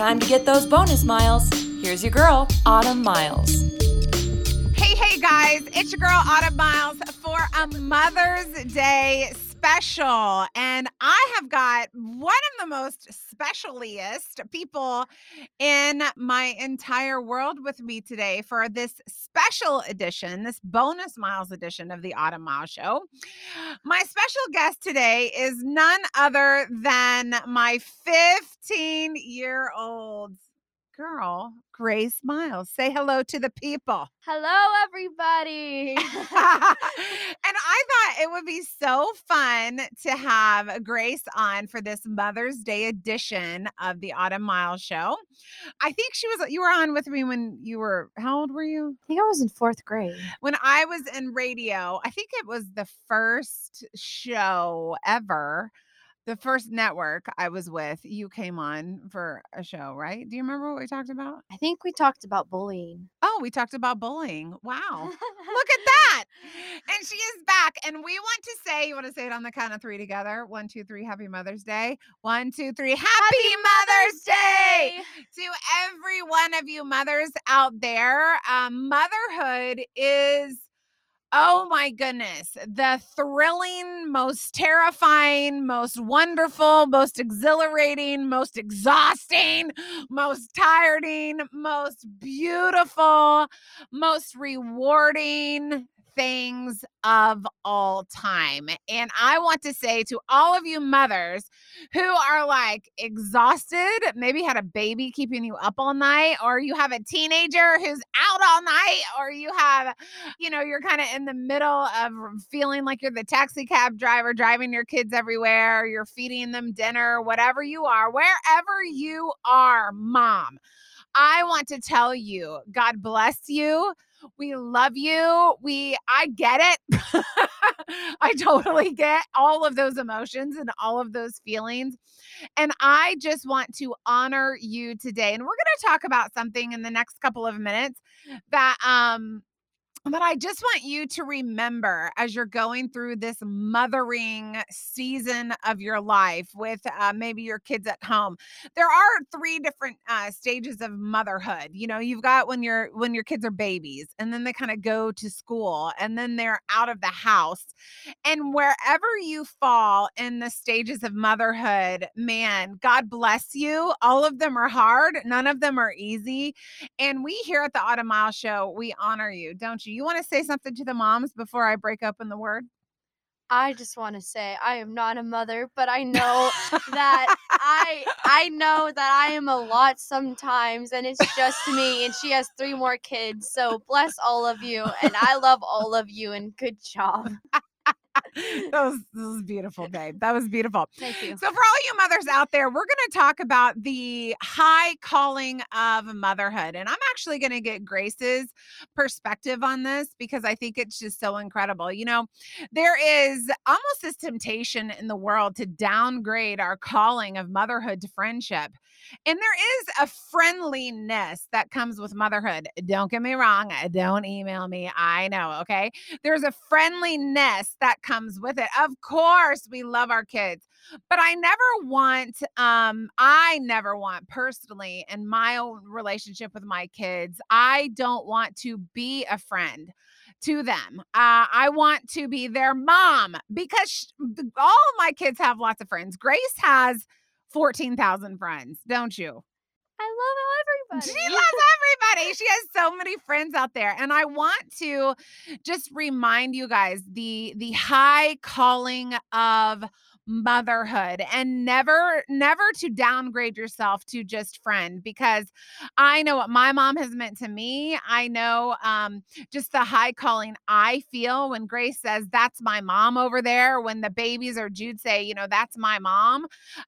time to get those bonus miles. Here's your girl, Autumn Miles. Hey, hey, guys, it's your girl, Autumn Miles, for a Mother's Day special. And I have got one of the most specialiest people in my entire world with me today for this special edition, this bonus miles edition of the Autumn Miles Show. My special guest today is none other than my 15 year old girl, Grace Miles. Say hello to the people. Hello, everybody. and I thought it would be so fun to have Grace on for this Mother's Day edition of the Autumn Miles Show. I think she was, you were on with me when you were, how old were you? I think I was in fourth grade. When I was in radio, I think it was the first show ever the first network I was with, you came on for a show, right? Do you remember what we talked about? I think we talked about bullying. Oh, we talked about bullying. Wow. Look at that. And she is back. And we want to say, you want to say it on the count of three together? One, two, three. Happy Mother's Day. One, two, three. Happy, Happy Mother's Day. Day to every one of you mothers out there. Um, motherhood is Oh my goodness. The thrilling, most terrifying, most wonderful, most exhilarating, most exhausting, most tiring, most beautiful, most rewarding things of all time. And I want to say to all of you mothers who are like exhausted, maybe had a baby keeping you up all night, or you have a teenager who's out all night, or you have, you know, you're kind of in the middle of feeling like you're the taxi cab driver driving your kids everywhere, you're feeding them dinner, whatever you are, wherever you are, mom. I want to tell you, God bless you. We love you. We I get it. I totally get all of those emotions and all of those feelings. And I just want to honor you today. And we're going to talk about something in the next couple of minutes that um but I just want you to remember as you're going through this mothering season of your life with uh, maybe your kids at home. There are three different uh, stages of motherhood. You know, you've got when your when your kids are babies, and then they kind of go to school, and then they're out of the house. And wherever you fall in the stages of motherhood, man, God bless you. All of them are hard. None of them are easy. And we here at the Autumn Mile Show, we honor you, don't you? You. You want to say something to the moms before I break up in the word? I just want to say I am not a mother, but I know that I I know that I am a lot sometimes and it's just me and she has three more kids. So bless all of you and I love all of you and good job. that was this was beautiful, babe. That was beautiful. Thank you. So, for all you mothers out there, we're going to talk about the high calling of motherhood, and I'm actually going to get Grace's perspective on this because I think it's just so incredible. You know, there is almost this temptation in the world to downgrade our calling of motherhood to friendship. And there is a friendliness that comes with motherhood. Don't get me wrong. Uh, don't email me. I know. Okay. There's a friendliness that comes with it. Of course, we love our kids, but I never want, um, I never want personally in my own relationship with my kids, I don't want to be a friend to them. Uh, I want to be their mom because all my kids have lots of friends. Grace has 14,000 friends, don't you? I love everybody. She loves everybody. She has so many friends out there. And I want to just remind you guys the the high calling of motherhood and never never to downgrade yourself to just friend because i know what my mom has meant to me. I know um, just the high calling i feel when grace says that's my mom over there when the babies or jude say you know that's my mom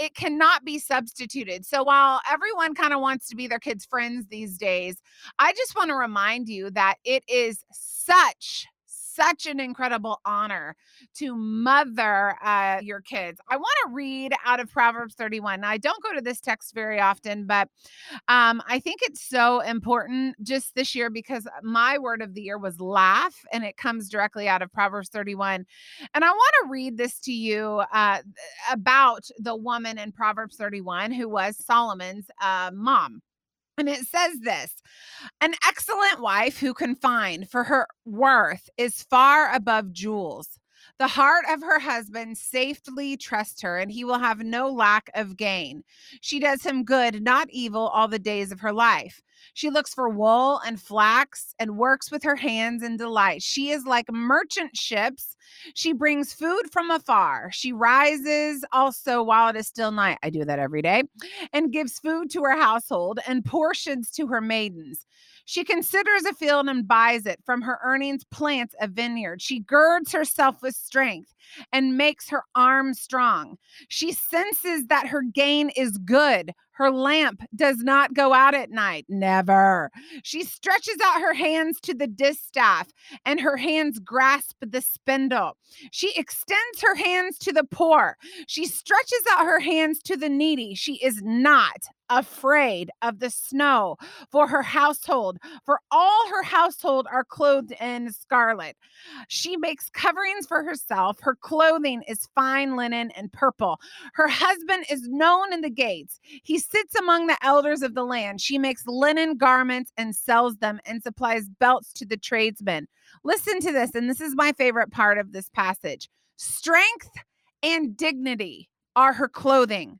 it cannot be substituted. So while everyone kind of wants to be their kids friends these days i just want to remind you that it is such such an incredible honor to mother uh, your kids. I want to read out of Proverbs 31. Now, I don't go to this text very often, but um, I think it's so important just this year because my word of the year was laugh, and it comes directly out of Proverbs 31. And I want to read this to you uh, about the woman in Proverbs 31 who was Solomon's uh, mom. And it says this An excellent wife who can find, for her worth is far above jewels. The heart of her husband safely trusts her, and he will have no lack of gain. She does him good, not evil, all the days of her life. She looks for wool and flax and works with her hands in delight. She is like merchant ships. She brings food from afar. She rises also while it is still night. I do that every day and gives food to her household and portions to her maidens. She considers a field and buys it. From her earnings, plants a vineyard. She girds herself with strength and makes her arm strong. She senses that her gain is good. Her lamp does not go out at night. Never. She stretches out her hands to the distaff, and her hands grasp the spindle. She extends her hands to the poor. She stretches out her hands to the needy. She is not afraid of the snow for her household, for all her household are clothed in scarlet. She makes coverings for herself. Her clothing is fine linen and purple. Her husband is known in the gates. He sits among the elders of the land. She makes linen garments and sells them and supplies belts to the tradesmen. Listen to this, and this is my favorite part of this passage strength and dignity are her clothing.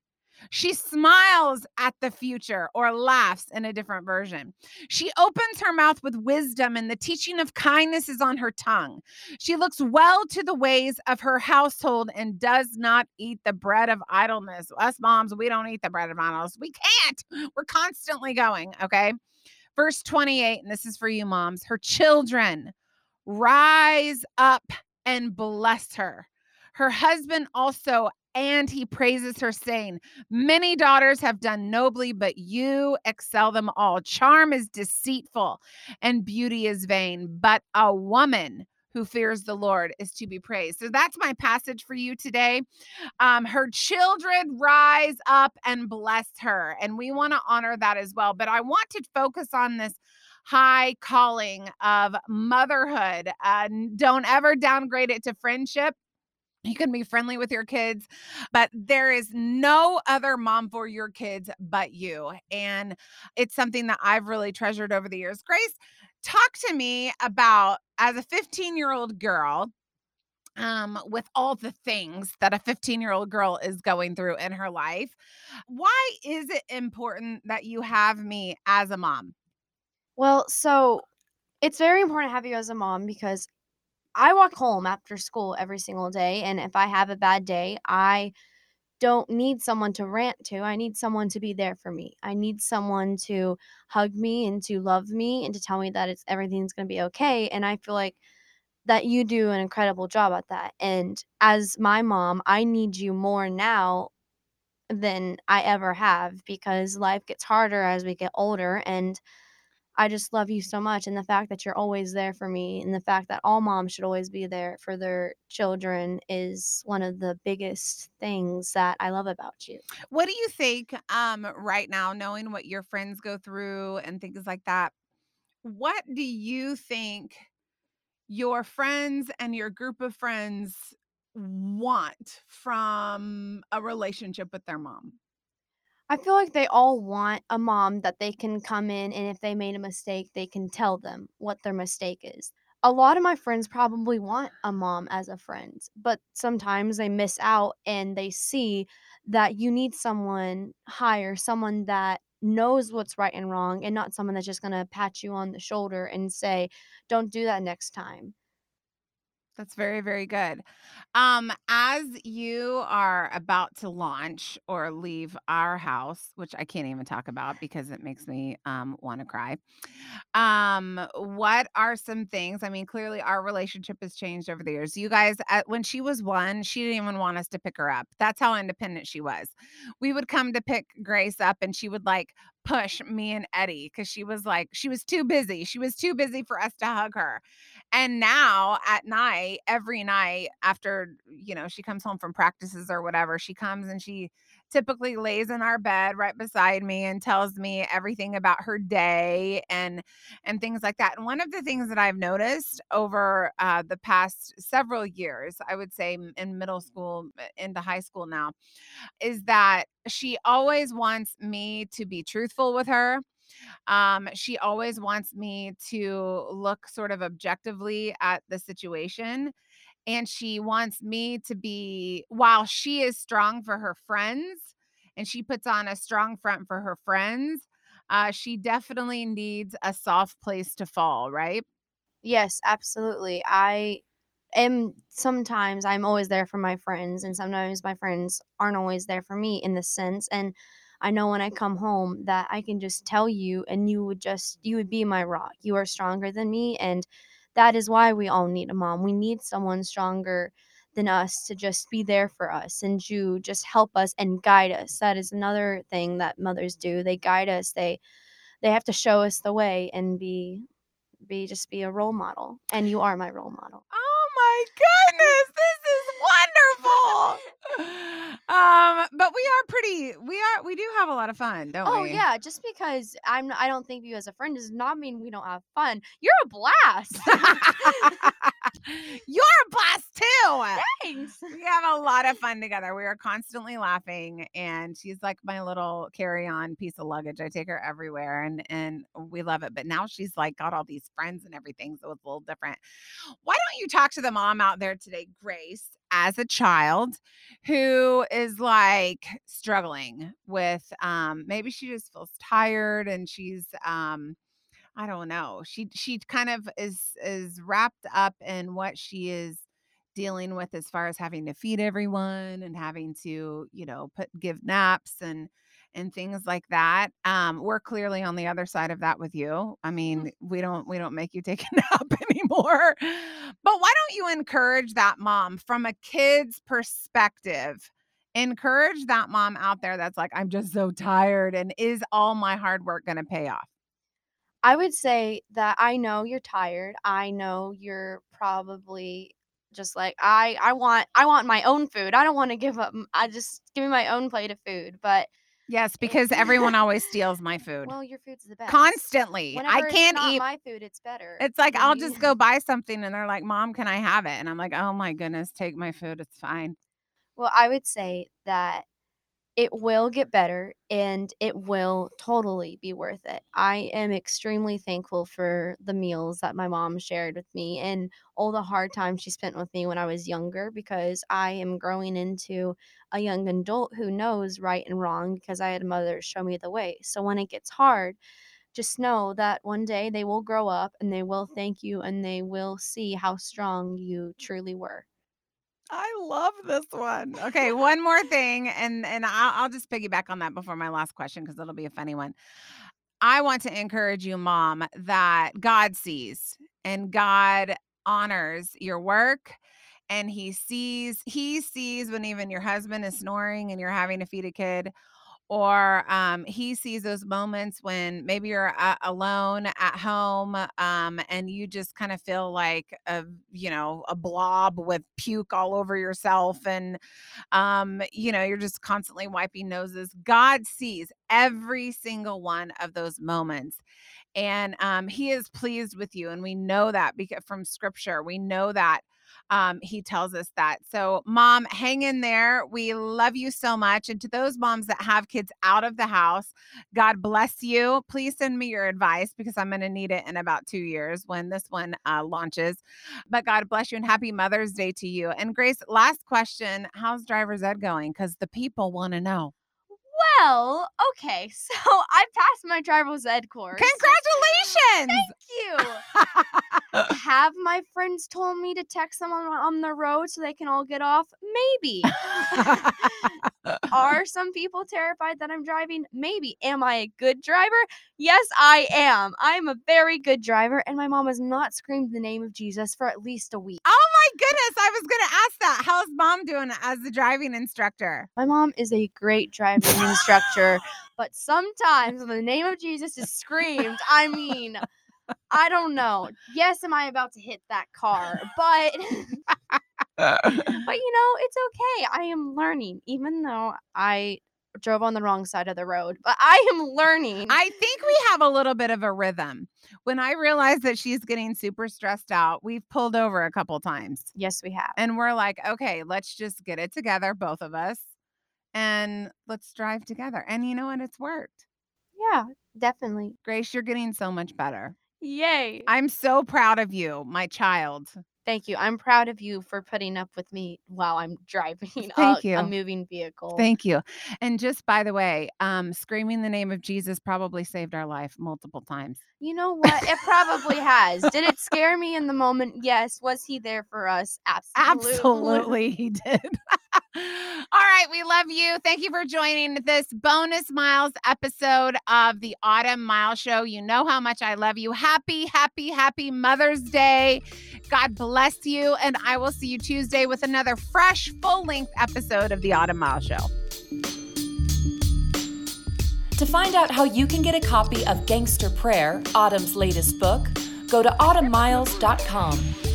She smiles at the future or laughs in a different version. She opens her mouth with wisdom, and the teaching of kindness is on her tongue. She looks well to the ways of her household and does not eat the bread of idleness. Us moms, we don't eat the bread of idleness. We can't. We're constantly going. Okay. Verse 28, and this is for you, moms. Her children rise up and bless her. Her husband also and he praises her, saying, Many daughters have done nobly, but you excel them all. Charm is deceitful and beauty is vain, but a woman who fears the Lord is to be praised. So that's my passage for you today. Um, her children rise up and bless her, and we want to honor that as well. But I want to focus on this high calling of motherhood. Uh, don't ever downgrade it to friendship you can be friendly with your kids, but there is no other mom for your kids but you. And it's something that I've really treasured over the years. Grace, talk to me about as a 15 year old girl, um, with all the things that a 15 year old girl is going through in her life. Why is it important that you have me as a mom? Well, so it's very important to have you as a mom because I walk home after school every single day, and if I have a bad day, I don't need someone to rant to. I need someone to be there for me. I need someone to hug me and to love me and to tell me that it's everything's going to be okay. And I feel like that you do an incredible job at that. And as my mom, I need you more now than I ever have because life gets harder as we get older and I just love you so much. And the fact that you're always there for me and the fact that all moms should always be there for their children is one of the biggest things that I love about you. What do you think um right now knowing what your friends go through and things like that? What do you think your friends and your group of friends want from a relationship with their mom? I feel like they all want a mom that they can come in and if they made a mistake, they can tell them what their mistake is. A lot of my friends probably want a mom as a friend, but sometimes they miss out and they see that you need someone higher, someone that knows what's right and wrong, and not someone that's just going to pat you on the shoulder and say, don't do that next time. That's very, very good. Um, as you are about to launch or leave our house, which I can't even talk about because it makes me um, want to cry. Um, what are some things? I mean, clearly our relationship has changed over the years. You guys, at, when she was one, she didn't even want us to pick her up. That's how independent she was. We would come to pick Grace up, and she would like push me and Eddie because she was like, she was too busy. She was too busy for us to hug her. And now at night, every night after, you know, she comes home from practices or whatever, she comes and she typically lays in our bed right beside me and tells me everything about her day and and things like that. And one of the things that I've noticed over uh, the past several years, I would say in middle school uh, into high school now, is that she always wants me to be truthful with her. Um, she always wants me to look sort of objectively at the situation and she wants me to be while she is strong for her friends and she puts on a strong front for her friends uh, she definitely needs a soft place to fall right Yes, absolutely. I am sometimes I'm always there for my friends and sometimes my friends aren't always there for me in the sense and I know when I come home that I can just tell you and you would just you would be my rock. You are stronger than me and that is why we all need a mom. We need someone stronger than us to just be there for us and to just help us and guide us. That is another thing that mothers do. They guide us. They they have to show us the way and be be just be a role model. And you are my role model. oh my goodness this is wonderful um but we are pretty we are we do have a lot of fun don't Oh we Oh yeah, just because I'm I don't think of you as a friend does not mean we don't have fun. You're a blast. You're a blast too. Thanks. We have a lot of fun together. We are constantly laughing, and she's like my little carry-on piece of luggage. I take her everywhere, and and we love it. But now she's like got all these friends and everything, so it's a little different. Why don't you talk to the mom out there today, Grace, as a child who is like struggling with um maybe she just feels tired and she's um I don't know. She she kind of is is wrapped up in what she is dealing with as far as having to feed everyone and having to, you know, put give naps and and things like that. Um, we're clearly on the other side of that with you. I mean, we don't we don't make you take a nap anymore. But why don't you encourage that mom from a kid's perspective? Encourage that mom out there that's like, I'm just so tired. And is all my hard work going to pay off? I would say that I know you're tired. I know you're probably just like I I want I want my own food. I don't want to give up. I just give me my own plate of food. But Yes, because everyone always steals my food. well, your food's the best. Constantly. Whenever I can't eat. my food. It's better. It's like when I'll just go buy something and they're like, "Mom, can I have it?" And I'm like, "Oh my goodness, take my food. It's fine." Well, I would say that it will get better and it will totally be worth it. I am extremely thankful for the meals that my mom shared with me and all the hard times she spent with me when I was younger because I am growing into a young adult who knows right and wrong because I had a mother show me the way. So when it gets hard, just know that one day they will grow up and they will thank you and they will see how strong you truly were. I love this one. Okay, one more thing, and and I'll, I'll just piggyback on that before my last question because it'll be a funny one. I want to encourage you, Mom, that God sees and God honors your work, and He sees He sees when even your husband is snoring and you're having to feed a kid, or um, he sees those moments when maybe you're alone at home um, and you just kind of feel like a you know a blob with puke all over yourself and um, you know you're just constantly wiping noses. God sees every single one of those moments and um, he is pleased with you and we know that because from scripture we know that um, he tells us that. So mom hang in there. We love you so much. And to those moms that have kids out of the house god bless you. Please send me your advice because i'm going to need it in about two years when this one uh, launches. But god bless you and happy mother's day to you. And grace last question how's driver's ed going? Because the people want to know. Well, okay, so I passed my driver's ed course. congratulations! Thank you. Have my friends told me to text them on, on the road so they can all get off? Maybe. Are some people terrified that I'm driving? Maybe. Am I a good driver? Yes, I am. I'm a very good driver, and my mom has not screamed the name of Jesus for at least a week. Oh my goodness, I was going to ask that. How's mom doing as the driving instructor? My mom is a great driving instructor, but sometimes when the name of Jesus is screamed, I mean, I don't know. Yes, am I about to hit that car? But but you know, it's okay. I am learning, even though I drove on the wrong side of the road. But I am learning. I think we have a little bit of a rhythm. When I realize that she's getting super stressed out, we've pulled over a couple times yes, we have. and we're like, okay, let's just get it together, both of us, and let's drive together. And you know what? It's worked. Yeah, definitely. Grace, you're getting so much better. Yay. I'm so proud of you, my child. Thank you. I'm proud of you for putting up with me while I'm driving Thank a, you. a moving vehicle. Thank you. And just by the way, um, screaming the name of Jesus probably saved our life multiple times. you know what? It probably has. Did it scare me in the moment? Yes. Was he there for us? Absolutely. Absolutely, he did. All right, we love you. Thank you for joining this bonus miles episode of the Autumn Mile Show. You know how much I love you. Happy, happy, happy Mother's Day. God bless you. And I will see you Tuesday with another fresh, full length episode of the Autumn Mile Show. To find out how you can get a copy of Gangster Prayer, Autumn's latest book, go to autumnmiles.com.